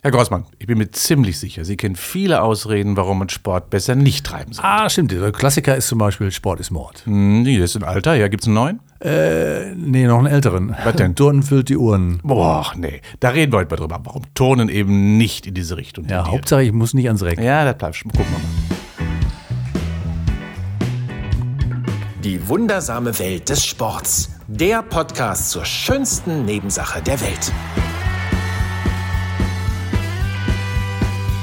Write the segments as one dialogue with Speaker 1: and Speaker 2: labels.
Speaker 1: Herr Grossmann, ich bin mir ziemlich sicher, Sie kennen viele Ausreden, warum man Sport besser nicht treiben soll.
Speaker 2: Ah, stimmt. Der Klassiker ist zum Beispiel Sport ist Mord.
Speaker 1: Hm, nee, das ist ein Alter. Ja, gibt's einen neuen?
Speaker 2: Äh, nee, noch einen älteren.
Speaker 1: Was denn?
Speaker 2: Turnen füllt die Uhren.
Speaker 1: Boah, nee. Da reden wir heute mal drüber, warum Turnen eben nicht in diese Richtung
Speaker 2: Ja,
Speaker 1: tendiert.
Speaker 2: Hauptsache, ich muss nicht ans Reck.
Speaker 1: Ja, das bleibt schon. Gucken wir mal.
Speaker 3: Die wundersame Welt des Sports. Der Podcast zur schönsten Nebensache der Welt.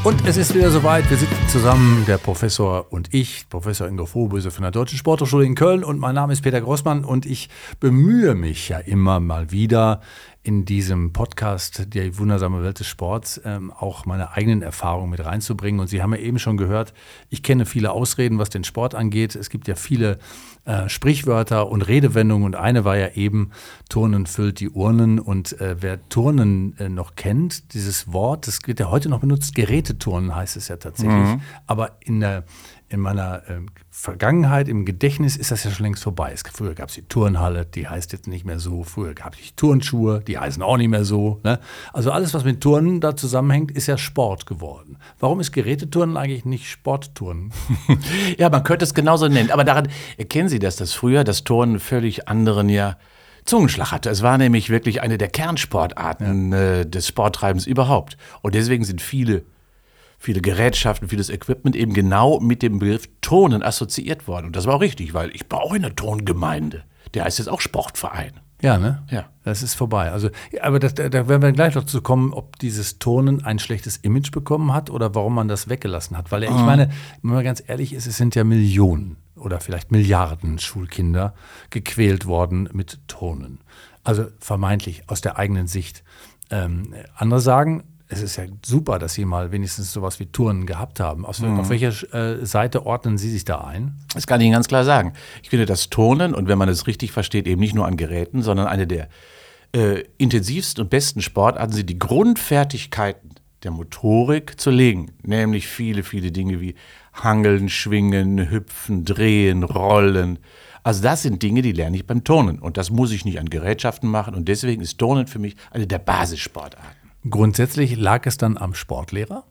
Speaker 2: Und es ist wieder soweit. Wir sitzen zusammen, der Professor und ich, Professor Ingo Frohböse von der Deutschen Sporthochschule in Köln. Und mein Name ist Peter Grossmann und ich bemühe mich ja immer mal wieder in diesem Podcast Die wundersame Welt des Sports ähm, auch meine eigenen Erfahrungen mit reinzubringen. Und Sie haben ja eben schon gehört, ich kenne viele Ausreden, was den Sport angeht. Es gibt ja viele äh, Sprichwörter und Redewendungen und eine war ja eben, Turnen füllt die Urnen. Und äh, wer Turnen äh, noch kennt, dieses Wort, das wird ja heute noch benutzt, Geräteturnen heißt es ja tatsächlich. Aber in der in meiner ähm, Vergangenheit, im Gedächtnis ist das ja schon längst vorbei. Es, früher gab es die Turnhalle, die heißt jetzt nicht mehr so. Früher gab es die Turnschuhe, die heißen auch nicht mehr so. Ne? Also alles, was mit Turnen da zusammenhängt, ist ja Sport geworden. Warum ist Geräteturnen eigentlich nicht Sportturnen?
Speaker 1: Ja, man könnte es genauso nennen. Aber daran erkennen Sie das, dass früher das Turnen völlig anderen ja Zungenschlag hatte. Es war nämlich wirklich eine der Kernsportarten äh, des Sporttreibens überhaupt. Und deswegen sind viele, viele Gerätschaften, vieles Equipment eben genau mit dem Begriff Turnen assoziiert worden. Und das war auch richtig, weil ich brauche eine Turngemeinde. Der heißt jetzt auch Sportverein.
Speaker 2: Ja, ne?
Speaker 1: Ja.
Speaker 2: Das ist vorbei. Also, aber das, da, da werden wir gleich noch zu kommen, ob dieses Turnen ein schlechtes Image bekommen hat oder warum man das weggelassen hat. Weil ich meine, wenn man ganz ehrlich ist, es sind ja Millionen oder vielleicht Milliarden Schulkinder gequält worden mit Turnen. Also vermeintlich aus der eigenen Sicht. Ähm, andere sagen, es ist ja super, dass Sie mal wenigstens sowas wie Turnen gehabt haben. Aus, Auf welcher äh, Seite ordnen Sie sich da ein?
Speaker 1: Das kann ich Ihnen ganz klar sagen. Ich finde das Turnen, und wenn man es richtig versteht, eben nicht nur an Geräten, sondern eine der äh, intensivsten und besten Sportarten sind die Grundfertigkeiten der Motorik zu legen. Nämlich viele, viele Dinge wie Hangeln, Schwingen, Hüpfen, Drehen, Rollen. Also das sind Dinge, die lerne ich beim Turnen. Und das muss ich nicht an Gerätschaften machen. Und deswegen ist Turnen für mich eine der Basissportarten.
Speaker 2: Grundsätzlich lag es dann am Sportlehrer?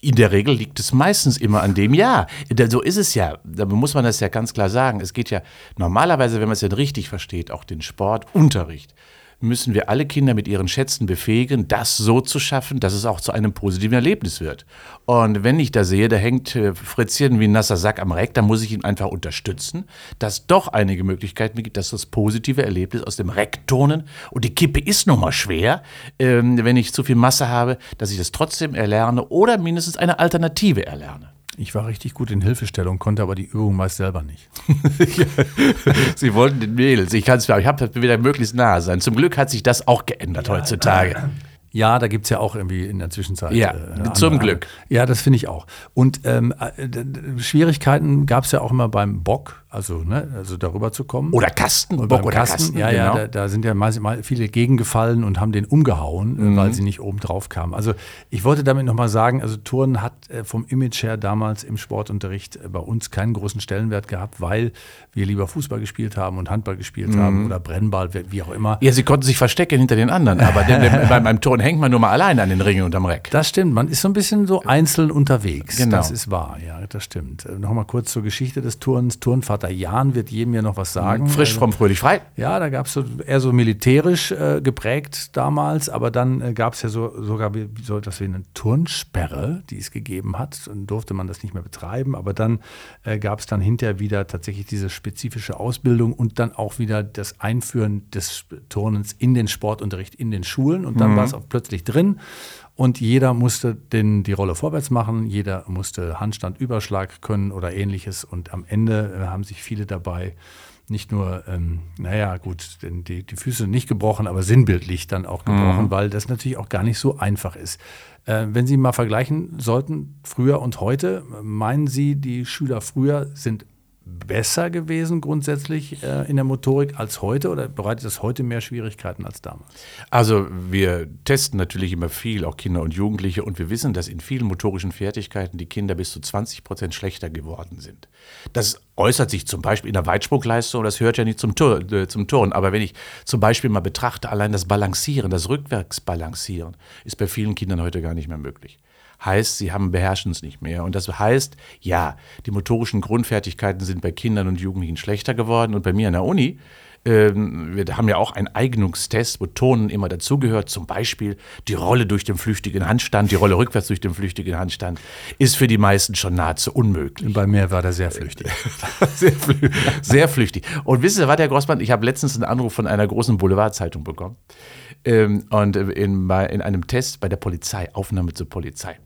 Speaker 1: In der Regel liegt es meistens immer an dem, ja, so ist es ja. Da muss man das ja ganz klar sagen. Es geht ja normalerweise, wenn man es denn richtig versteht, auch den Sportunterricht, müssen wir alle Kinder mit ihren Schätzen befähigen, das so zu schaffen, dass es auch zu einem positiven Erlebnis wird. Und wenn ich da sehe, da hängt äh, Fritzchen wie ein nasser Sack am Reck, dann muss ich ihn einfach unterstützen, dass doch einige Möglichkeiten gibt, dass das positive Erlebnis aus dem Reck turnen und die Kippe ist nun mal schwer, ähm, wenn ich zu viel Masse habe, dass ich das trotzdem erlerne oder mindestens eine Alternative erlerne.
Speaker 2: Ich war richtig gut in Hilfestellung, konnte aber die Übung meist selber nicht.
Speaker 1: Sie wollten den Mädels. Ich kann es ich habe wieder möglichst nahe sein. Zum Glück hat sich das auch geändert heutzutage.
Speaker 2: Ja, da gibt es ja auch irgendwie in der Zwischenzeit.
Speaker 1: Ja,
Speaker 2: äh,
Speaker 1: zum
Speaker 2: andere-
Speaker 1: Glück.
Speaker 2: Ja, das finde ich auch. Und ähm, äh, Schwierigkeiten gab es ja auch immer beim Bock, also, ne, also darüber zu kommen.
Speaker 1: Oder Kasten,
Speaker 2: Und
Speaker 1: Bock
Speaker 2: beim
Speaker 1: oder
Speaker 2: Kasten,
Speaker 1: Kasten.
Speaker 2: ja, ja,
Speaker 1: genau.
Speaker 2: da, da sind ja mal, mal viele gegengefallen und haben den umgehauen,
Speaker 1: Mhm.
Speaker 2: äh, weil sie nicht oben drauf kamen. Also ich wollte damit nochmal sagen, also Turnen hat äh, vom Image her damals im Sportunterricht äh, bei uns keinen großen Stellenwert gehabt, weil wir lieber Fußball gespielt haben und Handball gespielt
Speaker 1: Mhm.
Speaker 2: haben oder Brennball, wie auch immer.
Speaker 1: Ja, sie konnten sich verstecken hinter den anderen, aber denn, denn, beim, beim Turnen hängt man nur mal alleine an den Ringen und am Reck.
Speaker 2: Das stimmt, man ist so ein bisschen so einzeln unterwegs.
Speaker 1: Genau.
Speaker 2: Das ist wahr, ja, das stimmt. Nochmal kurz zur Geschichte des Turnens. Turnvater Jan wird jedem ja noch was sagen.
Speaker 1: Frisch,
Speaker 2: Also-
Speaker 1: fromm, fröhlich, frei.
Speaker 2: Ja, da gab es so, eher so militärisch äh, geprägt damals, aber dann äh, gab es ja so, sogar so etwas wie eine Turnsperre, die es gegeben hat. Dann durfte man das nicht mehr betreiben, aber dann äh, gab es dann hinterher wieder tatsächlich diese spezifische Ausbildung und dann auch wieder das Einführen des Turnens in den Sportunterricht in den Schulen und dann war es auch plötzlich drin. Und jeder musste den, die Rolle vorwärts machen, jeder musste Handstand, Überschlag können oder ähnliches. Und am Ende äh, haben sich viele dabei nicht nur, ähm, naja, gut, denn die, die Füße nicht gebrochen, aber sinnbildlich dann auch gebrochen, weil das natürlich auch gar nicht so einfach ist. Äh, wenn Sie mal vergleichen sollten, früher und heute, meinen Sie, die Schüler früher sind besser gewesen grundsätzlich äh, in der Motorik als heute? Oder bereitet das heute mehr Schwierigkeiten als damals?
Speaker 1: Also wir testen natürlich immer viel, auch Kinder und Jugendliche, und wir wissen, dass in vielen motorischen Fertigkeiten die Kinder bis zu 20 Prozent schlechter geworden sind. Das äußert sich zum Beispiel in der Weitsprungleistung, das hört ja nicht zum, Tur äh, zum Turn, aber wenn ich zum Beispiel mal betrachte, allein das Balancieren, das Rückwärtsbalancieren, ist bei vielen Kindern heute gar nicht mehr möglich heißt, sie haben beherrschen es nicht mehr. Und das heißt, ja, die motorischen Grundfertigkeiten sind bei Kindern und Jugendlichen schlechter geworden. Und bei mir an der Uni, ähm, wir haben ja auch einen Eignungstest, wo Tonen immer dazugehört. Zum Beispiel die Rolle durch den flüchtigen Handstand, die Rolle rückwärts durch den flüchtigen Handstand, ist für die meisten schon nahezu unmöglich.
Speaker 2: Bei mir war der sehr flüchtig.
Speaker 1: sehr, flü sehr flüchtig. Und wissen Sie was, Herr Grossmann, ich habe letztens einen Anruf von einer großen Boulevardzeitung bekommen. Ähm, und in, in einem Test bei der Polizei, Aufnahme zur Polizei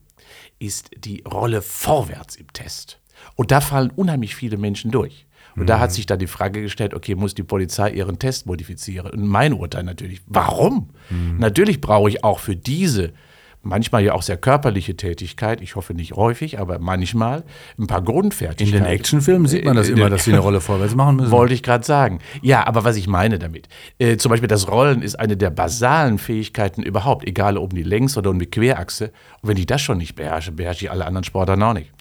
Speaker 1: ist die Rolle vorwärts im Test. Und da fallen unheimlich viele Menschen durch. Und mhm. da hat mhm. sich dann die Frage gestellt, okay, muss die Polizei ihren Test modifizieren? Und mein Urteil natürlich, warum? Mhm. Natürlich brauche ich auch für diese manchmal ja auch sehr körperliche Tätigkeit, ich hoffe nicht häufig, aber manchmal ein paar Grundfertigkeiten.
Speaker 2: In den Actionfilmen sieht man das äh, immer, dass sie eine Rolle vorwärts machen müssen.
Speaker 1: Wollte ich gerade sagen. Ja, aber was ich meine damit, äh, zum Beispiel das Rollen ist eine der basalen Fähigkeiten überhaupt, egal ob um die Längs- oder um die Querachse. Und wenn ich das schon nicht beherrsche, beherrsche ich alle anderen Sportarten auch nicht.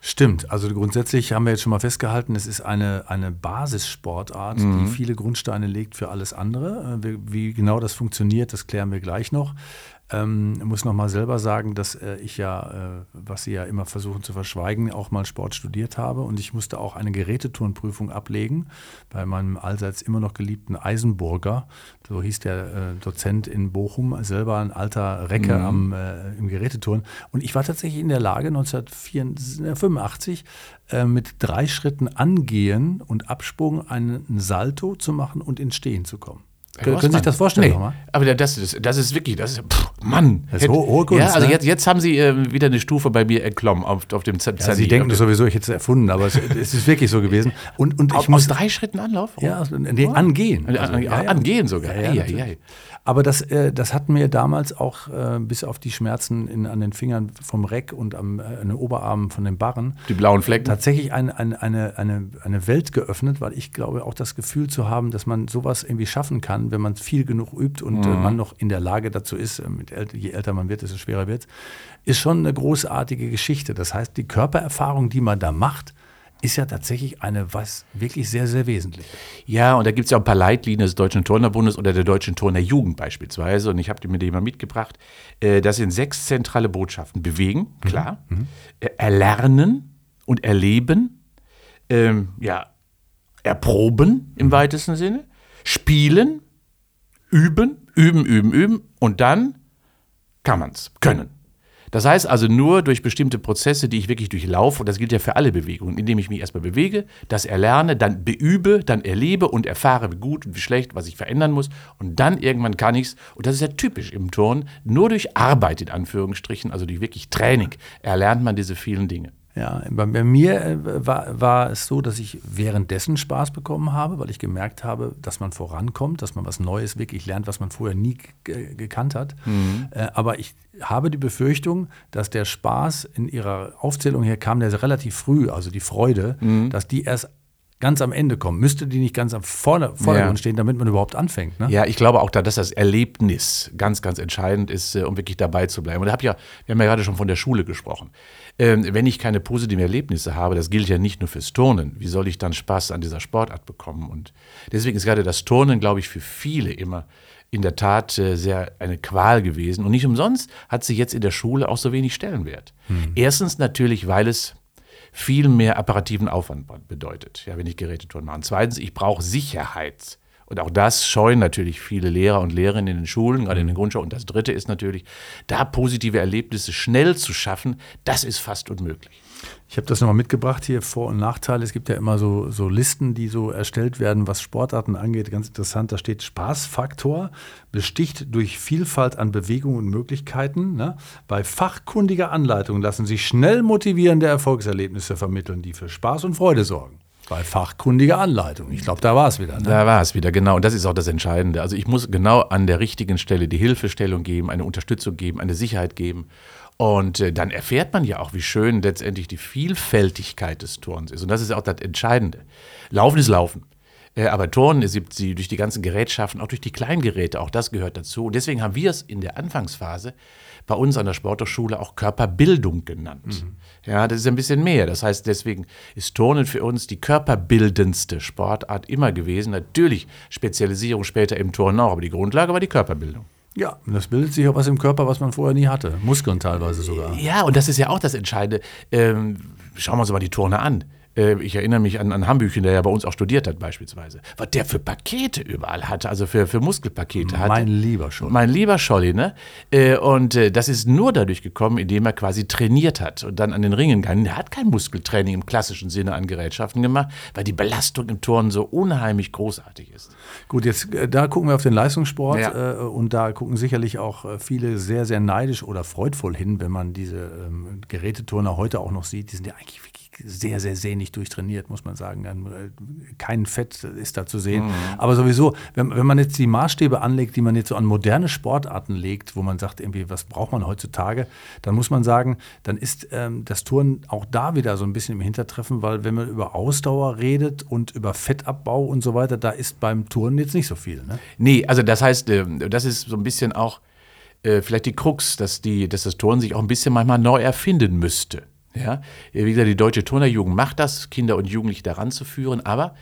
Speaker 2: Stimmt, also grundsätzlich haben wir jetzt schon mal festgehalten, es ist eine, eine Basissportart, mhm. die viele Grundsteine legt für alles andere. Äh, wie, genau das funktioniert, das klären wir gleich noch. Ähm, muss noch mal selber sagen, dass äh, ich ja, äh, was Sie ja immer versuchen zu verschweigen, auch mal Sport studiert habe und ich musste auch eine Geräteturnprüfung ablegen bei meinem allseits immer noch geliebten Eisenburger, so hieß der äh, Dozent in Bochum, selber ein alter Recke mhm. am, äh, im Geräteturn. Und ich war tatsächlich in der Lage, 1985 äh, mit drei Schritten angehen und Absprung einen Salto zu machen und ins Stehen zu kommen.
Speaker 1: Können Sie sich das vorstellen nee, nochmal? Aber das, das, das ist wirklich, das ist, pff, Mann. Das ist hohe, hohe Kunst, ja, also ne? jetzt, jetzt haben Sie äh, wieder eine Stufe bei mir erklommen auf, auf dem
Speaker 2: Z ja, Sie denken das sowieso, ich hätte es erfunden, aber es, es, ist wirklich so gewesen.
Speaker 1: Und, und ich aus, muss, drei Schritten Anlauf?
Speaker 2: Ja, nee, angehen.
Speaker 1: Also, also, ja, angehen sogar. Ja, ja, ja,
Speaker 2: aber das, äh, das hatten mir damals auch äh, bis auf die Schmerzen in, an den Fingern vom Reck und am, äh, an den Oberarmen von den Barren.
Speaker 1: Die blauen Flecken.
Speaker 2: Tatsächlich ein, ein, eine, eine, eine Welt geöffnet, weil ich glaube auch das Gefühl zu haben, dass man sowas irgendwie schaffen kann, wenn man viel genug übt und äh, mhm. man noch in der Lage dazu ist, äh, je älter man wird, desto schwerer wird, ist schon eine großartige Geschichte. Das heißt, die Körpererfahrung, die man da macht, ist ja tatsächlich eine was wirklich sehr, sehr wesentlich.
Speaker 1: Ja, und da gibt es ja auch ein paar Leitlinien des Deutschen Turnerbundes oder der Deutschen Turnerjugend beispielsweise. Und ich habe die mir die mal mitgebracht. Äh, das sind sechs zentrale Botschaften. Bewegen, mhm. klar. Mhm. Erlernen und erleben. Ähm, ja, erproben im mhm. weitesten Sinne. Spielen, üben, üben, üben, üben. Und dann kann man es können. Das heißt also nur durch bestimmte Prozesse, die ich wirklich durchlaufe, und das gilt ja für alle Bewegungen, indem ich mich erstmal bewege, das erlerne, dann beübe, dann erlebe und erfahre, wie gut und wie schlecht, was ich verändern muss. Und dann irgendwann kann ich es, und das ist ja typisch im Turn, nur durch Arbeit in Anführungsstrichen, also durch wirklich Training, erlernt man diese vielen Dinge.
Speaker 2: Ja, bei, bei mir äh, war, war es so, dass ich währenddessen Spaß bekommen habe, weil ich gemerkt habe, dass man vorankommt, dass man was Neues wirklich lernt, was man vorher nie gekannt hat. Mhm. Äh, aber ich habe die Befürchtung, dass der Spaß in ihrer Aufzählung her kam, der relativ früh, also die Freude, mhm. dass die erst ganz am Ende kommen. Müsste die nicht ganz am Vorder Vordergrund ja. stehen, damit man überhaupt anfängt? Ne?
Speaker 1: Ja, ich glaube auch, da, dass das Erlebnis ganz, ganz entscheidend ist, äh, um wirklich dabei zu bleiben. Und da hab ja, wir haben ja gerade schon von der Schule gesprochen. Ähm, wenn ich keine positiven Erlebnisse habe, das gilt ja nicht nur fürs Turnen, wie soll ich dann Spaß an dieser Sportart bekommen? Und deswegen ist gerade das Turnen, glaube ich, für viele immer in der Tat äh, sehr eine Qual gewesen. Und nicht umsonst hat sie jetzt in der Schule auch so wenig Stellenwert. Hm. Erstens natürlich, weil es viel mehr apparativen Aufwand bedeutet, ja, wenn ich Gerätetouren mache. zweitens, ich brauche Sicherheit. Und auch das scheuen natürlich viele Lehrer und Lehrerinnen in den Schulen, gerade in den mhm. Grundschulen. Und das Dritte ist natürlich, da positive Erlebnisse schnell zu schaffen, das ist fast unmöglich.
Speaker 2: Ich habe das nochmal mitgebracht hier, Vor- und Nachteile. Es gibt ja immer so, so Listen, die so erstellt werden, was Sportarten angeht. Ganz interessant, da steht Spaßfaktor, besticht durch Vielfalt an Bewegungen und Möglichkeiten. Ne? Bei fachkundiger Anleitung lassen sich schnell motivierende Erfolgserlebnisse vermitteln, die für Spaß und Freude sorgen. Bei fachkundiger Anleitung. Ich glaube, da war es wieder. Ne?
Speaker 1: Da war es wieder, genau. Und das ist auch das Entscheidende. Also ich muss genau an der richtigen Stelle die Hilfestellung geben, eine Unterstützung geben, eine Sicherheit geben. Und äh, dann erfährt man ja auch, wie schön letztendlich die Vielfältigkeit des Turns ist. Und das ist auch das Entscheidende. Laufen ist Laufen. Äh, aber Turnen ist sie durch die ganzen Gerätschaften, auch durch die Kleingeräte, auch das gehört dazu. Und deswegen haben wir es in der Anfangsphase bei uns an der Sporthochschule auch Körperbildung genannt. Mhm. Ja, das ist ein bisschen mehr. Das heißt, deswegen ist Turnen für uns die körperbildendste Sportart immer gewesen. Natürlich Spezialisierung später im Turnen auch, aber die Grundlage war die Körperbildung.
Speaker 2: Ja, das bildet sich auch was im Körper, was man vorher nie hatte. Muskeln teilweise sogar.
Speaker 1: Ja, und das ist ja auch das Entscheidende. Ähm, schauen wir uns mal die Turne an. Äh, ich erinnere mich an, an Hambüchen, der ja bei uns auch studiert hat beispielsweise, was der für Pakete überall hatte, also für, für Muskelpakete hatte.
Speaker 2: Mein lieber Scholli.
Speaker 1: Mein lieber Scholli, ne? Äh, und äh, das ist nur dadurch gekommen, indem er quasi trainiert hat und dann an den Ringen gegangen. Er hat kein Muskeltraining im klassischen Sinne an Gerätschaften gemacht, weil die Belastung im Turnen so unheimlich großartig ist.
Speaker 2: Gut, jetzt da gucken wir auf den Leistungssport ja. und da gucken sicherlich auch viele sehr, sehr neidisch oder freudvoll hin, wenn man diese ähm, Geräteturner heute auch noch sieht. Die sind ja eigentlich wirklich sehr, sehr sehnig durchtrainiert, muss man sagen. Äh, kein Fett ist da zu sehen. Mhm. Aber sowieso, wenn, wenn, man jetzt die Maßstäbe anlegt, die man jetzt so an moderne Sportarten legt, wo man sagt, irgendwie, was braucht man heutzutage, dann muss man sagen, dann ist ähm, das Touren auch da wieder so ein bisschen im Hintertreffen, weil wenn man über Ausdauer redet und über Fettabbau und so weiter, da ist beim Touren jetzt nicht so viel. Ne?
Speaker 1: Nee, also das heißt, ähm, das ist so ein bisschen auch äh, vielleicht die Krux, dass, die, dass das Touren sich auch ein bisschen manchmal neu erfinden müsste. Ja, wie gesagt, die deutsche Turnerjugend macht das, Kinder und Jugendliche daran zu führen, aber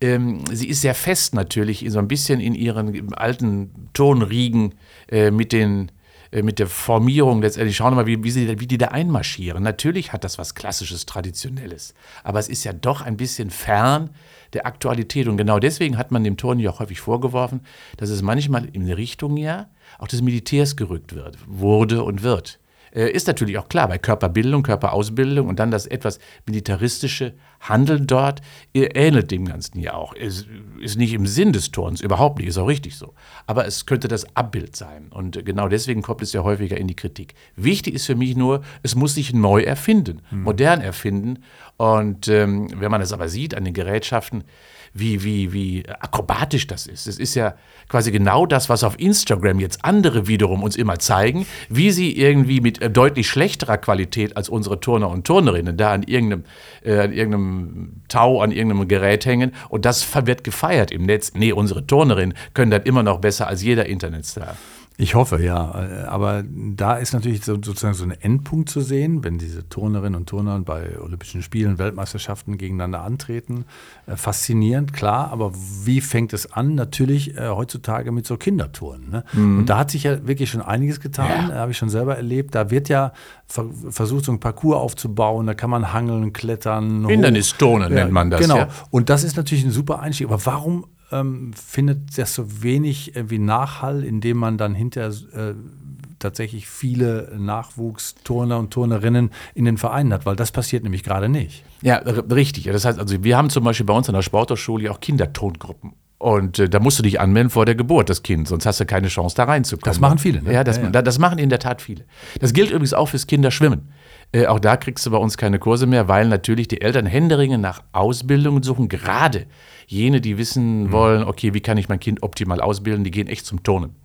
Speaker 1: ähm, sie ist sehr fest natürlich, so ein bisschen in ihren alten Turnriegen äh, mit den äh, mit der Formierung letztendlich. Schauen wir mal, wie, wie, sie, wie die da einmarschieren. Natürlich hat das was Klassisches, Traditionelles, aber es ist ja doch ein bisschen fern der Aktualität. Und genau deswegen hat man dem Turnen ja auch häufig vorgeworfen, dass es manchmal in Richtung ja auch des Militärs gerückt wird, wurde und wird. Äh, ist natürlich auch klar, bei Körperbildung, Körperausbildung und dann das etwas militaristische Handeln dort äh, ähnelt dem Ganzen ja auch. Ist, ist nicht im Sinn des Turns, überhaupt nicht, ist auch richtig so. Aber es könnte das Abbild sein. Und genau deswegen kommt es ja häufiger in die Kritik. Wichtig ist für mich nur, es muss sich neu erfinden, mhm. modern erfinden. Und ähm, wenn man es aber sieht an den Gerätschaften, wie, wie, wie akrobatisch das ist. Es ist ja quasi genau das, was auf Instagram jetzt andere wiederum uns immer zeigen, wie sie irgendwie mit äh, deutlich schlechterer Qualität als unsere Turner und Turnerinnen da an irgendeinem, äh, an irgendeinem Tau, an irgendeinem Gerät hängen und das wird gefeiert im Netz. Nee, unsere Turnerinnen können das immer noch besser als jeder Internetstar.
Speaker 2: Ich hoffe, ja. Aber da ist natürlich so, sozusagen so ein Endpunkt zu sehen, wenn diese Turnerinnen und Turner bei Olympischen Spielen, Weltmeisterschaften gegeneinander antreten. Äh, faszinierend, klar. Aber wie fängt es an? Natürlich äh, heutzutage mit so Kindertouren. Ne? Mhm. Und da hat sich ja wirklich schon einiges getan. Ja. Habe ich schon selber erlebt. Da wird ja ver versucht, so ein Parcours aufzubauen. Da kann man hangeln, klettern.
Speaker 1: Hindernisturnen ja, nennt man das.
Speaker 2: Genau.
Speaker 1: Ja.
Speaker 2: Und das ist natürlich ein super Einstieg. Aber warum ähm, findet das so wenig wie Nachhall, indem man dann hinterher äh, tatsächlich viele Nachwuchsturner und Turnerinnen in den Vereinen hat, weil das passiert nämlich gerade nicht.
Speaker 1: Ja, richtig. Das heißt also, wir haben zum Beispiel bei uns an der Sporthochschule auch Kindertongruppen. Und äh, da musst du dich anmelden vor der Geburt des Kindes, sonst hast du keine Chance, da reinzukommen.
Speaker 2: Das machen viele, ne?
Speaker 1: Ja, das, ja, ja. das machen in der Tat viele. Das gilt übrigens auch fürs Kinderschwimmen. Äh, auch da kriegst du bei uns keine Kurse mehr, weil natürlich die Eltern händeringend nach Ausbildungen suchen, gerade jene, die wissen mhm. wollen, okay, wie kann ich mein Kind optimal ausbilden, die gehen echt zum Turnen.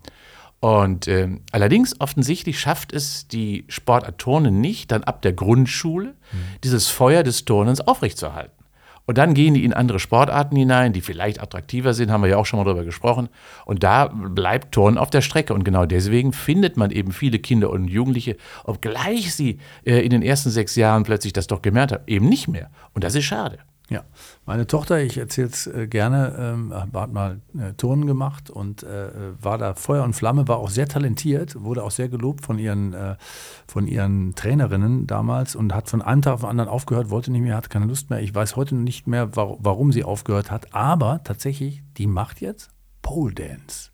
Speaker 1: Und äh, allerdings offensichtlich schafft es die Sportart Turnen nicht, dann ab der Grundschule mhm. dieses Feuer des Turnens aufrechtzuerhalten. Und dann gehen die in andere Sportarten hinein, die vielleicht attraktiver sind, haben wir ja auch schon mal drüber gesprochen. Und da bleibt Turnen auf der Strecke. Und genau deswegen findet man eben viele Kinder und Jugendliche, obgleich sie äh, in den ersten sechs Jahren plötzlich das doch gemerkt haben, eben nicht mehr. Und das ist schade.
Speaker 2: Ja, meine Tochter, ich erzähle es äh, gerne, ähm, hat mal äh, Turnen gemacht und äh, war da Feuer und Flamme, war auch sehr talentiert, wurde auch sehr gelobt von ihren, äh, von ihren Trainerinnen damals und hat von einem Tag auf den anderen aufgehört, wollte nicht mehr, hatte keine Lust mehr. Ich weiß heute nicht mehr, war, warum sie aufgehört hat, aber tatsächlich, die macht jetzt Pole Dance.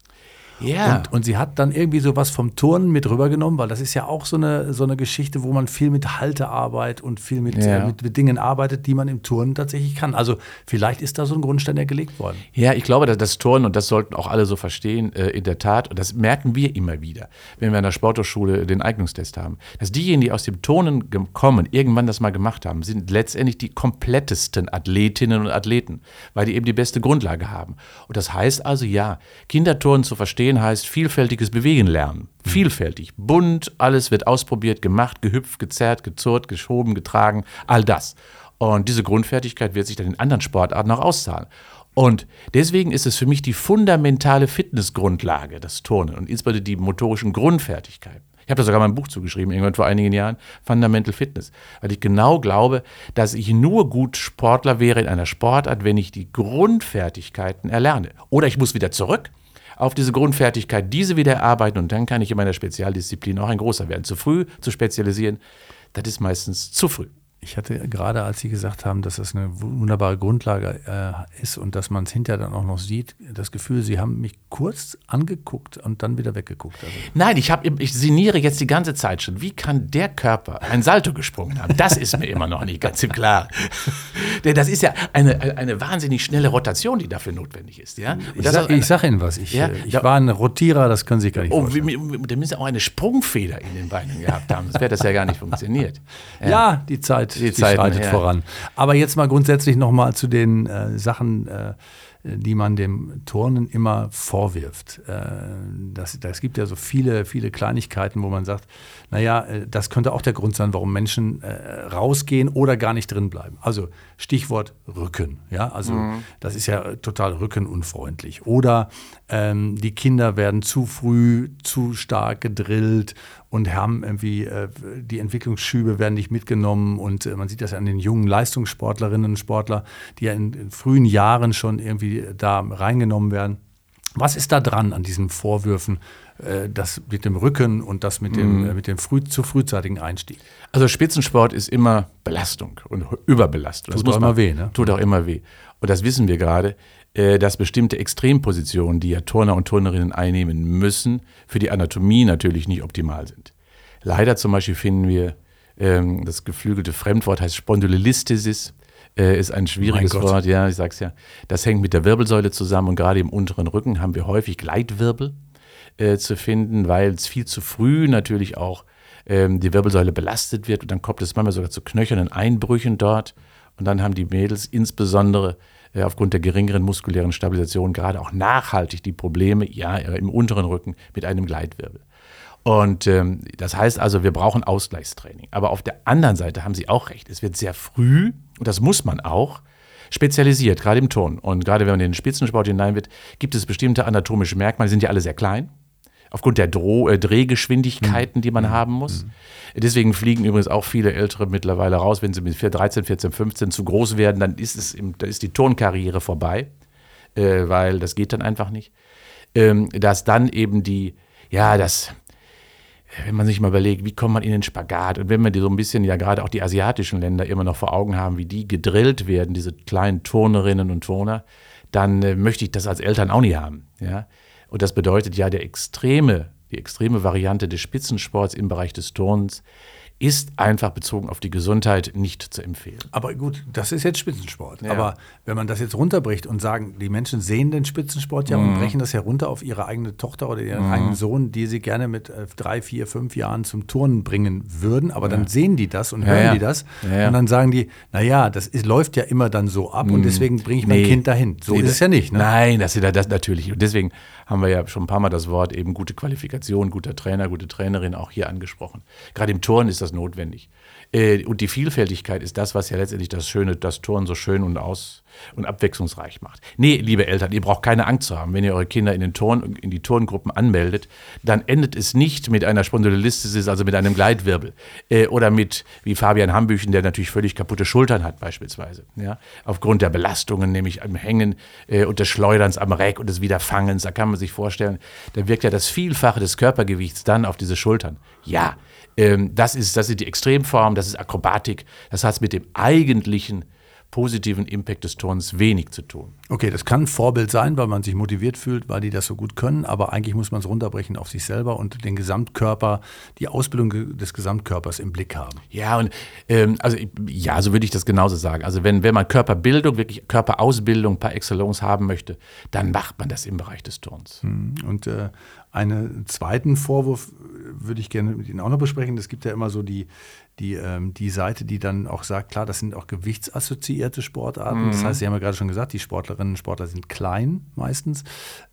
Speaker 1: Ja.
Speaker 2: Und, und, sie hat dann irgendwie so was vom Turnen mit rübergenommen, weil das ist ja auch so eine, so eine Geschichte, wo man viel mit Haltearbeit und viel mit, ja. äh, mit, mit, Dingen arbeitet, die man im Turnen tatsächlich kann. Also vielleicht ist da so ein Grundstein ja gelegt worden.
Speaker 1: Ja, ich glaube, dass das Turnen, und das sollten auch alle so verstehen, äh, in der Tat, und das merken wir immer wieder, wenn wir an der Sporthochschule den Eignungstest haben, dass diejenigen, die aus dem Turnen kommen, irgendwann das mal gemacht haben, sind letztendlich die komplettesten Athletinnen und Athleten, weil die eben die beste Grundlage haben. Und das heißt also, ja, Kinderturnen zu verstehen, verstehen heißt vielfältiges Bewegen lernen. Mhm. Vielfältig, bunt, alles wird ausprobiert, gemacht, gehüpft, gezerrt, gezurrt, geschoben, getragen, all das. Und diese Grundfertigkeit wird sich dann in anderen Sportarten auch auszahlen. Und deswegen ist es für mich die fundamentale Fitnessgrundlage, das Turnen und insbesondere die motorischen Grundfertigkeiten. Ich habe da sogar mal ein Buch zugeschrieben, irgendwann vor einigen Jahren, Fundamental Fitness, weil ich genau glaube, dass ich nur gut Sportler wäre in einer Sportart, wenn ich die Grundfertigkeiten erlerne. Oder ich muss wieder zurück auf diese Grundfertigkeit, diese wieder erarbeiten und dann kann ich in meiner Spezialdisziplin auch ein großer werden. Zu früh zu spezialisieren, das ist meistens zu früh.
Speaker 2: Ich hatte gerade, als Sie gesagt haben, dass das eine wunderbare Grundlage äh, ist und dass man es hinterher dann auch noch sieht, das Gefühl, Sie haben mich kurz angeguckt und dann wieder weggeguckt. Also
Speaker 1: Nein, ich, hab, ich sinniere jetzt die ganze Zeit schon. Wie kann der Körper ein Salto gesprungen haben? Das ist mir immer noch nicht ganz im Klaren. Denn das ist ja eine, eine wahnsinnig schnelle Rotation, die dafür notwendig ist. Ja?
Speaker 2: ich sage sag Ihnen was. Ich, ja, äh, ich war ein Rotierer, das können Sie gar nicht oh, vorstellen.
Speaker 1: Da müssen Sie auch eine Sprungfeder in den Beinen gehabt haben. Sonst wäre das ja gar nicht funktioniert.
Speaker 2: Ja, ja die Zeit Zeit, die, Zeit schreitet ja. voran. Aber jetzt mal grundsätzlich nochmal zu den äh, Sachen, äh, die man dem Turnen immer vorwirft. Äh, das, das gibt ja so viele, viele Kleinigkeiten, wo man sagt, naja, äh, das könnte auch der Grund sein, warum Menschen äh, rausgehen oder gar nicht drin bleiben. Also Stichwort Rücken. Ja, also mhm. das ist ja total rückenunfreundlich. Oder ähm, die Kinder werden zu früh zu stark gedrillt und haben irgendwie äh, die Entwicklungsschübe werden nicht mitgenommen und äh, man sieht das an den jungen Leistungssportlerinnen und Sportler, die ja in, in, frühen Jahren schon irgendwie da reingenommen werden. Was ist da dran an diesen Vorwürfen, äh, das mit dem Rücken und das mit dem, mm. mit dem früh, zu frühzeitigen Einstieg?
Speaker 1: Also Spitzensport ist immer Belastung und Überbelastung.
Speaker 2: Das tut auch immer weh, ne?
Speaker 1: Tut auch immer weh. Und das wissen wir gerade. Äh, dass bestimmte Extrempositionen, die ja Turner und Turnerinnen einnehmen müssen, für die Anatomie natürlich nicht optimal sind. Leider zum Beispiel finden wir, ähm, das geflügelte Fremdwort heißt Spondylolisthesis, äh, ist ein schwieriges Wort, ja, ich sag's ja. Das hängt mit der Wirbelsäule zusammen und gerade im unteren Rücken haben wir häufig Gleitwirbel äh, zu finden, weil es viel zu früh natürlich auch ähm, die Wirbelsäule belastet wird und dann kommt es manchmal sogar zu knöchernen Einbrüchen dort und dann haben die Mädels insbesondere aufgrund der geringeren muskulären Stabilisation gerade auch nachhaltig die Probleme, ja, im unteren Rücken mit einem Gleitwirbel. Und ähm, das heißt also, wir brauchen Ausgleichstraining. Aber auf der anderen Seite haben Sie auch recht. Es wird sehr früh, und das muss man auch, spezialisiert, gerade im Ton. Und gerade wenn man in den Spitzensport hinein wird, gibt es bestimmte anatomische Merkmale, die sind ja alle sehr klein aufgrund der Droh äh, Drehgeschwindigkeiten, die man mhm. haben muss. Mhm. Deswegen fliegen übrigens auch viele Ältere mittlerweile raus, wenn sie mit 13, 14, 15 zu groß werden, dann ist, es im, dann ist die Turnkarriere vorbei, äh, weil das geht dann einfach nicht. Ähm, dass dann eben die, ja, das, wenn man sich mal überlegt, wie kommt man in den Spagat und wenn wir die so ein bisschen, ja gerade auch die asiatischen Länder immer noch vor Augen haben, wie die gedrillt werden, diese kleinen Turnerinnen und Turner, dann äh, möchte ich das als Eltern auch nie haben. Ja? Und das bedeutet ja, der extreme, die extreme Variante des Spitzensports im Bereich des Turnens ist einfach bezogen auf die Gesundheit nicht zu empfehlen.
Speaker 2: Aber gut, das ist jetzt Spitzensport. Ja. Aber wenn man das jetzt runterbricht und sagen, die Menschen sehen den Spitzensport ja mhm. und brechen das herunter auf ihre eigene Tochter oder ihren mhm. eigenen Sohn, die sie gerne mit äh, drei, vier, fünf Jahren zum Turnen bringen würden, aber ja. dann sehen die das und hören ja, die das und dann sagen die, naja, das ist, läuft ja immer dann so ab mhm. und deswegen bringe ich mein nee. Kind dahin. So nee, ist es ja nicht.
Speaker 1: Ne? Nein, das ist das natürlich. Und deswegen haben wir ja schon ein paar Mal das Wort eben gute Qualifikation, guter Trainer, gute Trainerin auch hier angesprochen. Gerade im Turnen ist das notwendig. Äh, und die Vielfältigkeit ist das, was ja letztendlich das Schöne, das Turnen so schön und aus und abwechslungsreich macht. Nee, liebe Eltern, ihr braucht keine Angst zu haben. Wenn ihr eure Kinder in, den Turn, in die Turngruppen anmeldet, dann endet es nicht mit einer Spondylolisthesis, also mit einem Gleitwirbel. Äh, oder mit, wie Fabian Hambüchen, der natürlich völlig kaputte Schultern hat, beispielsweise. Ja? Aufgrund der Belastungen, nämlich am Hängen äh, und des Schleuderns am Reck und des Wiederfangens. Da kann man sich vorstellen, da wirkt ja das Vielfache des Körpergewichts dann auf diese Schultern. Ja, ähm, das, ist, das ist die Extremform, das ist Akrobatik. Das hat mit dem eigentlichen positiven Impact des Turns wenig zu tun.
Speaker 2: Okay, das kann ein Vorbild sein, weil man sich motiviert fühlt, weil die das so gut können, aber eigentlich muss man es runterbrechen auf sich selber und den Gesamtkörper, die Ausbildung des Gesamtkörpers im Blick haben.
Speaker 1: Ja, und ähm, also ja, so würde ich das genauso sagen. Also wenn, wenn man Körperbildung, wirklich Körperausbildung par excellence haben möchte, dann macht man das im Bereich des Turns.
Speaker 2: Hm, und äh, Einen zweiten Vorwurf würde ich gerne mit Ihnen auch noch besprechen. Es gibt ja immer so die, die, ähm, die Seite, die dann auch sagt, klar, das sind auch gewichtsassoziierte Sportarten. Mhm. Das heißt, Sie haben ja gerade schon gesagt, die Sportlerinnen und Sportler sind klein meistens.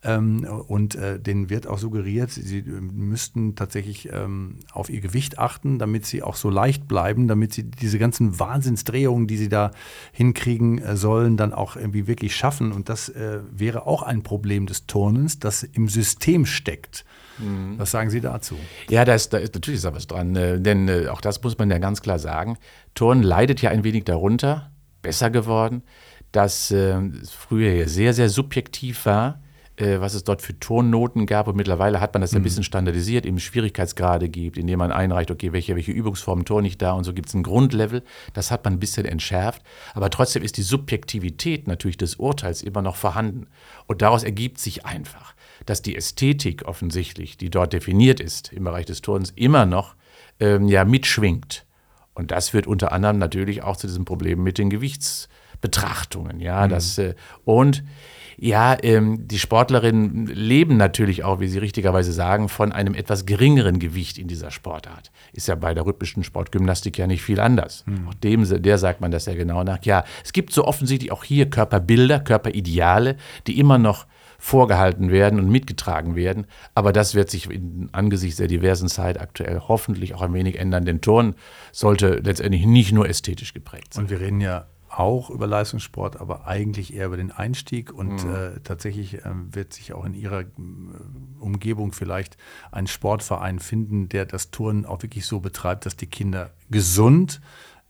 Speaker 2: Ähm, und äh, denen wird auch suggeriert, sie äh, müssten tatsächlich ähm, auf ihr Gewicht achten, damit sie auch so leicht bleiben, damit sie diese ganzen Wahnsinnsdrehungen, die sie da hinkriegen äh, sollen, dann auch irgendwie wirklich schaffen. Und das äh, wäre auch ein Problem des Turnens, das im System steckt. Mhm. Was sagen Sie dazu?
Speaker 1: Ja, da ist, da ist natürlich ist da was dran, äh, denn äh, auch das muss man ja ganz klar sagen. Turnen leidet ja ein wenig darunter, besser geworden, dass äh, es früher ja sehr, sehr subjektiv war was es dort für Tonnoten gab. Und mittlerweile hat man das ja ein mhm. bisschen standardisiert, eben Schwierigkeitsgrade gibt, indem man einreicht, okay, welche, welche Übungsformen turne ich da und so gibt es ein Grundlevel. Das hat man ein bisschen entschärft. Aber trotzdem ist die Subjektivität natürlich des Urteils immer noch vorhanden. Und daraus ergibt sich einfach, dass die Ästhetik offensichtlich, die dort definiert ist im Bereich des Turns, immer noch ähm, ja, mitschwingt. Und das führt unter anderem natürlich auch zu diesem Problem mit den Gewichtsbetrachtungen. Ja, mhm. das, äh, und ja, ähm, die Sportlerinnen leben natürlich auch, wie Sie richtigerweise sagen, von einem etwas geringeren Gewicht in dieser Sportart. Ist ja bei der rhythmischen Sportgymnastik ja nicht viel anders. Mhm. Auch dem, der sagt man das ja genau nach. Ja, es gibt so offensichtlich auch hier Körperbilder, Körperideale, die immer noch vorgehalten werden und mitgetragen werden. Aber das wird sich in, angesichts der diversen Zeit aktuell hoffentlich auch ein wenig ändern. Denn Turn sollte letztendlich nicht nur ästhetisch geprägt sein.
Speaker 2: Und wir reden ja auch über Leistungssport, aber eigentlich eher über den Einstieg. Und mhm. äh, tatsächlich äh, wird sich auch in Ihrer äh, Umgebung vielleicht ein Sportverein finden, der das Turnen auch wirklich so betreibt, dass die Kinder gesund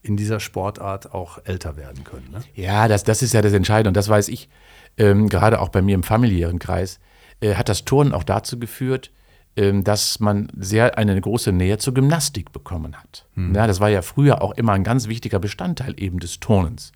Speaker 2: in dieser Sportart auch älter werden können. Ne?
Speaker 1: Ja, das, das ist ja das Entscheidende. Und das weiß ich ähm, gerade auch bei mir im familiären Kreis, äh, hat das Turnen auch dazu geführt, ähm, dass man sehr eine große Nähe zur Gymnastik bekommen hat. Hm. Ja, das war ja früher auch immer ein ganz wichtiger Bestandteil eben des Turnens,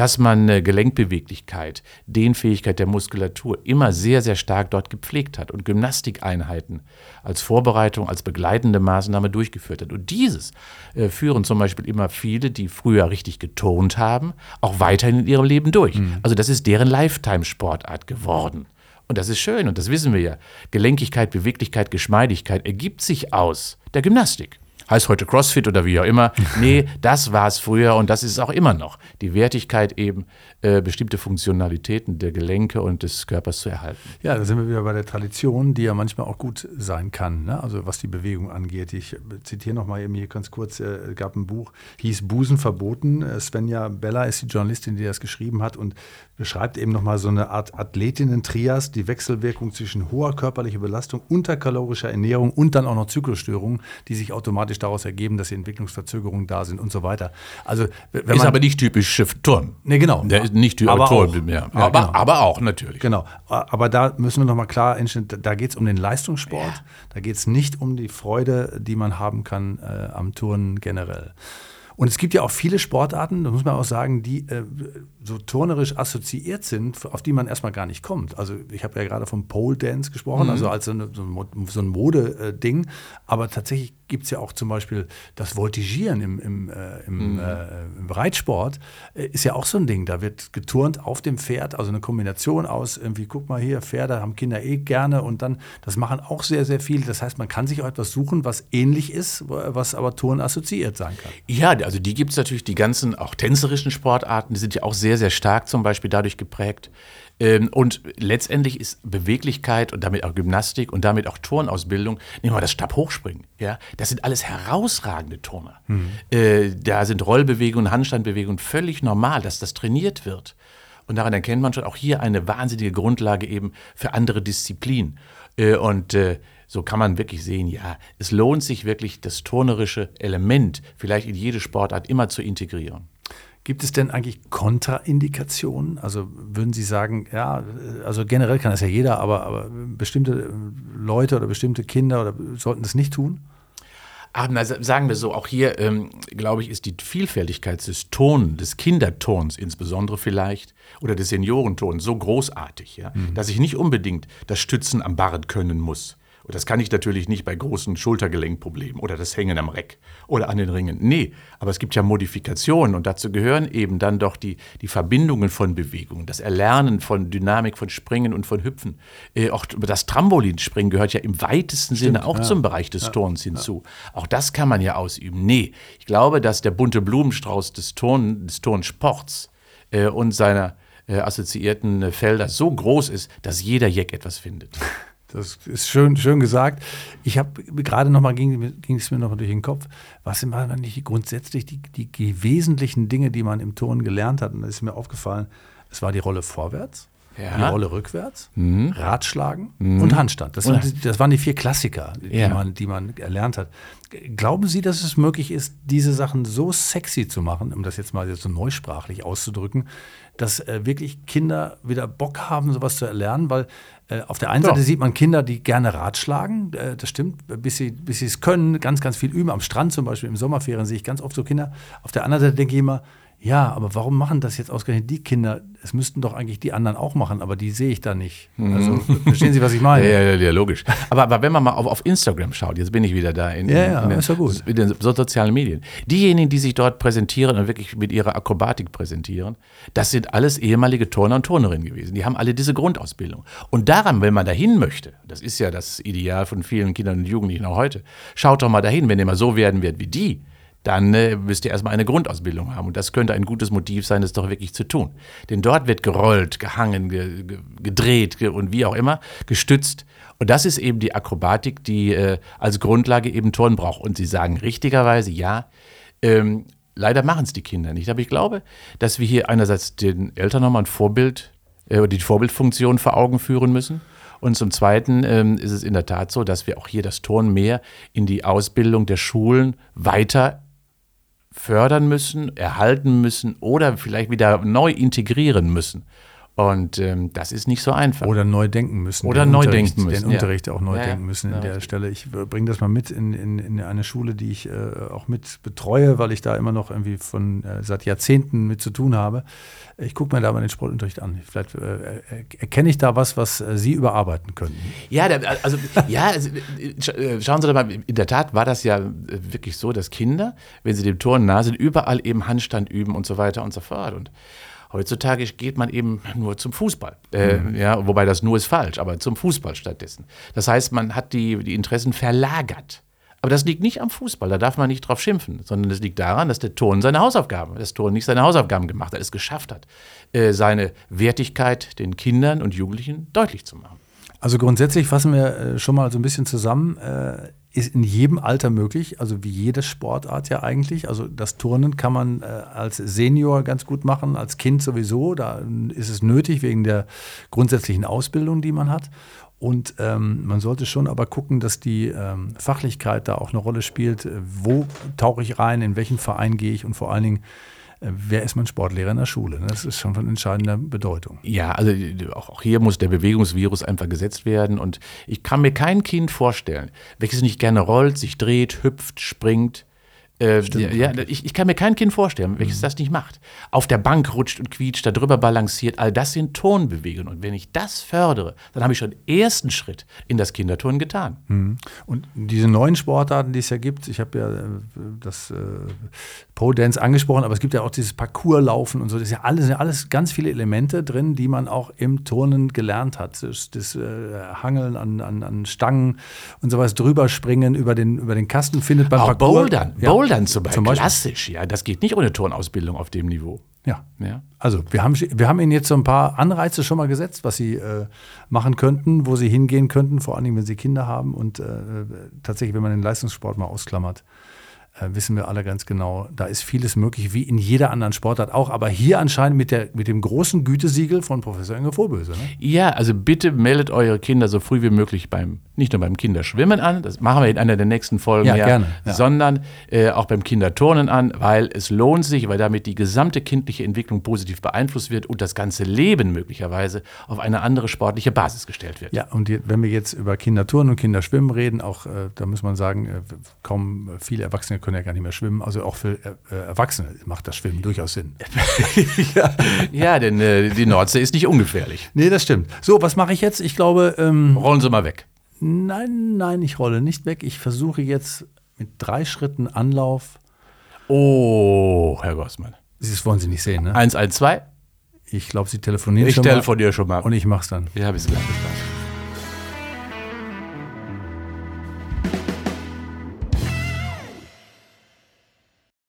Speaker 1: dass man äh, Gelenkbeweglichkeit, Dehnfähigkeit der Muskulatur immer sehr, sehr stark dort gepflegt hat und Gymnastikeinheiten als Vorbereitung, als begleitende Maßnahme durchgeführt hat. Und dieses äh, führen zum Beispiel immer viele, die früher richtig geturnt haben, auch weiterhin in ihrem Leben durch. Hm. Also das ist deren Lifetime-Sportart geworden. Und das ist schön und das wissen wir ja. Gelenkigkeit, Beweglichkeit, Geschmeidigkeit ergibt sich aus der Gymnastik heißt heute CrossFit oder wie auch immer. Nee, das war es früher und das ist es auch immer noch. Die Wertigkeit eben, äh, bestimmte Funktionalitäten der Gelenke und des Körpers zu erhalten.
Speaker 2: Ja, da sind wir wieder bei der Tradition, die ja manchmal auch gut sein kann, ne? also was die Bewegung angeht. Ich zitiere nochmal eben hier ganz kurz, äh, gab ein Buch, hieß Busen verboten. Äh, Svenja Bella ist die Journalistin, die das geschrieben hat und beschreibt eben nochmal so eine Art Athletinnen-Trias, die Wechselwirkung zwischen hoher körperlicher Belastung, unterkalorischer Ernährung und dann auch noch Zyklusstörungen, die sich automatisch daraus ergeben, dass die Entwicklungsverzögerungen da sind und so weiter.
Speaker 1: Also, wenn ist aber nicht typisch Turn.
Speaker 2: Nee, genau.
Speaker 1: Der ist nicht typisch Turn. Ja, ja, aber, genau. aber auch natürlich.
Speaker 2: Genau. Aber da müssen wir nochmal klar einstellen, da geht es um den Leistungssport. Ja. Da geht es nicht um die Freude, die man haben kann äh, am Turnen generell. Und es gibt ja auch viele Sportarten, da muss man auch sagen, die äh, so turnerisch assoziiert sind, auf die man erstmal gar nicht kommt. Also ich habe ja gerade vom Pole Dance gesprochen, mhm. also als so, eine, so ein Modeding. Aber tatsächlich gibt es ja auch zum Beispiel das Voltigieren im, im, äh, im, mhm. äh, im Reitsport, äh, ist ja auch so ein Ding. Da wird geturnt auf dem Pferd, also eine Kombination aus irgendwie, guck mal hier, Pferde haben Kinder eh gerne und dann, das machen auch sehr, sehr viel. Das heißt, man kann sich auch etwas suchen, was ähnlich ist, was aber Turn assoziiert sein kann.
Speaker 1: Ja, also die gibt es natürlich, die ganzen auch tänzerischen Sportarten, die sind ja auch sehr, sehr stark zum Beispiel dadurch geprägt. Ähm, und letztendlich ist Beweglichkeit und damit auch Gymnastik und damit auch Turnausbildung, nehmen wir mal das Stabhochspringen, ja, das sind alles herausragende Turner. Mhm. Äh, da sind Rollbewegungen, Handstandbewegungen völlig normal, dass das trainiert wird. Und daran erkennt man schon auch hier eine wahnsinnige Grundlage eben für andere Disziplinen. Äh, und äh, so kann man wirklich sehen, ja, es lohnt sich wirklich, das turnerische Element vielleicht in jede Sportart immer zu integrieren.
Speaker 2: Gibt es denn eigentlich Kontraindikationen? Also würden Sie sagen, ja, also generell kann das ja jeder, aber, aber bestimmte Leute oder bestimmte Kinder oder sollten das nicht tun?
Speaker 1: Na, sagen wir so, auch hier, ähm, glaube ich, ist die Vielfältigkeit des Ton, des Kindertons insbesondere vielleicht, oder des Seniorentons so großartig, ja, mhm. dass ich nicht unbedingt das Stützen am Barren können muss das kann ich natürlich nicht bei großen Schultergelenkproblemen oder das Hängen am Reck oder an den Ringen. Nee, aber es gibt ja Modifikationen und dazu gehören eben dann doch die, die Verbindungen von Bewegungen, das Erlernen von Dynamik, von Springen und von Hüpfen. Äh, auch das Trampolinspringen gehört ja im weitesten Stimmt, Sinne auch ja. zum Bereich des ja, Turns hinzu. Ja. Auch das kann man ja ausüben. Nee, ich glaube, dass der bunte Blumenstrauß des, Turn, des Turnsports äh, und seiner äh, assoziierten Felder so groß ist, dass jeder Jack etwas findet.
Speaker 2: Das ist schön, schön gesagt. Ich habe gerade noch mal ging, ging es mir noch durch den Kopf. Was sind eigentlich grundsätzlich die, die, die, wesentlichen Dinge, die man im Turnen gelernt hat? Und da ist mir aufgefallen, es war die Rolle vorwärts, ja. die Rolle rückwärts, mhm. Ratschlagen mhm. und Handstand. Das, sind, das, waren die vier Klassiker, die, ja. man, die man erlernt hat. Glauben Sie, dass es möglich ist, diese Sachen so sexy zu machen, um das jetzt mal so neusprachlich auszudrücken, dass äh, wirklich Kinder wieder Bock haben, sowas zu erlernen? Weil äh, auf der einen Seite sieht man Kinder, die gerne ratschlagen, äh, das stimmt, bis sie, bis sie es können, ganz, ganz viel üben. Am Strand zum Beispiel, im Sommerferien sehe ich ganz oft so Kinder. Auf der anderen Seite denke ich immer, ja, aber warum machen das jetzt ausgerechnet die Kinder? Es müssten doch eigentlich die anderen auch machen, aber die sehe ich da nicht. Mhm. Also, verstehen Sie, was ich meine?
Speaker 1: Ja, ja, ja logisch. Aber, aber, wenn man mal auf, auf, Instagram schaut, jetzt bin ich wieder da in,
Speaker 2: ja, ja,
Speaker 1: in,
Speaker 2: den, ist ja gut.
Speaker 1: in den sozialen Medien. Diejenigen, die sich dort präsentieren und wirklich mit ihrer Akrobatik präsentieren, das sind alles ehemalige Turner und Turnerinnen gewesen. Die haben alle diese Grundausbildung. Und daran, wenn man dahin möchte, das ist ja das Ideal von vielen Kindern und Jugendlichen auch heute, schaut doch mal dahin, wenn ihr mal so werden wird wie die, dann äh, müsst ihr erstmal eine Grundausbildung haben. Und das könnte ein gutes Motiv sein, das doch wirklich zu tun. Denn dort wird gerollt, gehangen, ge gedreht ge und wie auch immer, gestützt. Und das ist eben die Akrobatik, die äh, als Grundlage eben Turnen braucht. Und Sie sagen richtigerweise, ja, ähm, leider machen es die Kinder nicht. Aber ich glaube, dass wir hier einerseits den Eltern nochmal ein Vorbild, äh, die Vorbildfunktion vor Augen führen müssen. Und zum Zweiten ähm, ist es in der Tat so, dass wir auch hier das Turnen mehr in die Ausbildung der Schulen weiter fördern müssen, erhalten müssen oder vielleicht wieder neu integrieren müssen. Und ähm, das ist nicht so einfach.
Speaker 2: Oder neu denken müssen.
Speaker 1: Oder neu denken müssen.
Speaker 2: Den Unterricht auch neu ja, denken müssen ja, in der. Stelle. Ich äh, bringe das mal mit in, in, in, eine Schule, die ich äh, auch mit betreue, weil ich da immer noch irgendwie von äh, seit Jahrzehnten mit zu tun habe. Ich gucke mir da mal den Sportunterricht an. Vielleicht äh, erkenne ich da was, was äh, Sie überarbeiten könnten.
Speaker 1: Ja, also ja, also, schauen Sie doch mal, in der Tat war das ja wirklich so, dass Kinder, wenn sie dem Turnen nah sind, überall eben Handstand üben und so weiter und so fort. Und Heutzutage geht man eben nur zum Fußball. Äh, mhm. ja, wobei das nur ist falsch, aber zum Fußball stattdessen. Das heißt, man hat die, die Interessen verlagert. Aber das liegt nicht am Fußball, da darf man nicht drauf schimpfen, sondern es liegt daran, dass der Ton seine Hausaufgaben, das Ton nicht seine Hausaufgaben gemacht hat, es geschafft hat, äh, seine Wertigkeit den Kindern und Jugendlichen deutlich zu machen.
Speaker 2: Also grundsätzlich fassen wir äh, schon mal so ein bisschen zusammen. Äh, ist in jedem Alter möglich, also wie jede Sportart ja eigentlich. Also das Turnen kann man äh, als Senior ganz gut machen, als Kind sowieso. Da ist es nötig wegen der grundsätzlichen Ausbildung, die man hat. Und ähm, man sollte schon aber gucken, dass die ähm, Fachlichkeit da auch eine Rolle spielt. Wo tauche ich rein, in welchen Verein gehe ich und vor allen Dingen, wer ist mein Sportlehrer in der Schule? Das ist schon von entscheidender Bedeutung.
Speaker 1: Ja, also auch hier muss der Bewegungsvirus einfach gesetzt werden. Und ich kann mir kein Kind vorstellen, welches nicht gerne rollt, sich dreht, hüpft, springt, äh, Stimmt, ja, ich, ich, kann mir kein Kind vorstellen, welches mhm. das nicht macht. Auf der Bank rutscht und quietscht, da drüber balanciert. All das sind Tonbewegungen. Und wenn ich das fördere, dann habe ich schon den ersten Schritt in das Kinderturnen getan.
Speaker 2: Mhm. Und diese neuen Sportarten, die es ja gibt, ich habe ja äh, das äh, Po-Dance angesprochen, aber es gibt ja auch dieses Parcourslaufen und so. Das ist ja alles, sind alles ganz viele Elemente drin, die man auch im Turnen gelernt hat. Das, das äh, Hangeln an, an, an Stangen und sowas, drüber springen über den, über den Kasten findet
Speaker 1: beim auch Parcours. Bouldern. Ja. Bouldern Bouldern zum Beispiel. Zum Beispiel. Klassisch, ja. Das geht nicht ohne Turnausbildung auf dem Niveau.
Speaker 2: Ja. ja. Also wir haben, wir haben Ihnen jetzt so ein paar Anreize schon mal gesetzt, was Sie äh, machen könnten, wo Sie hingehen könnten, vor allem wenn Sie Kinder haben und äh, tatsächlich, wenn man den Leistungssport mal ausklammert äh, wissen wir alle ganz genau, da ist vieles möglich, wie in jeder anderen Sportart auch, aber hier anscheinend mit, der, mit dem großen Gütesiegel von Professor Inge Vorböse. Ne?
Speaker 1: Ja, also bitte meldet eure Kinder so früh wie möglich beim, nicht nur beim Kinderschwimmen an, das machen wir in einer der nächsten Folgen,
Speaker 2: ja, ja gerne,
Speaker 1: ja. sondern äh, auch beim Kinderturnen an, weil es lohnt sich, weil damit die gesamte kindliche Entwicklung positiv beeinflusst wird und das ganze Leben möglicherweise auf eine andere sportliche Basis gestellt wird.
Speaker 2: Ja, und die, wenn wir jetzt über Kinderturnen und Kinderschwimmen reden, auch äh, da muss man sagen, äh, kaum viele Erwachsene können können ja gar nicht mehr schwimmen. Also auch für äh, Erwachsene macht das Schwimmen durchaus Sinn.
Speaker 1: ja, ja, denn äh, die Nordsee ist nicht ungefährlich.
Speaker 2: Nee, das stimmt. So, was mache ich jetzt? Ich glaube.
Speaker 1: Ähm, Rollen Sie mal weg.
Speaker 2: Nein, nein, ich rolle nicht weg. Ich versuche jetzt mit drei Schritten Anlauf.
Speaker 1: Oh, Herr Gossmann.
Speaker 2: Das wollen Sie nicht sehen, ne?
Speaker 1: 112.
Speaker 2: Ich glaube, Sie telefonieren
Speaker 1: Ich
Speaker 2: schon mal.
Speaker 1: telefoniere schon mal.
Speaker 2: Und ich mach's dann.
Speaker 1: Ja. Bis gleich.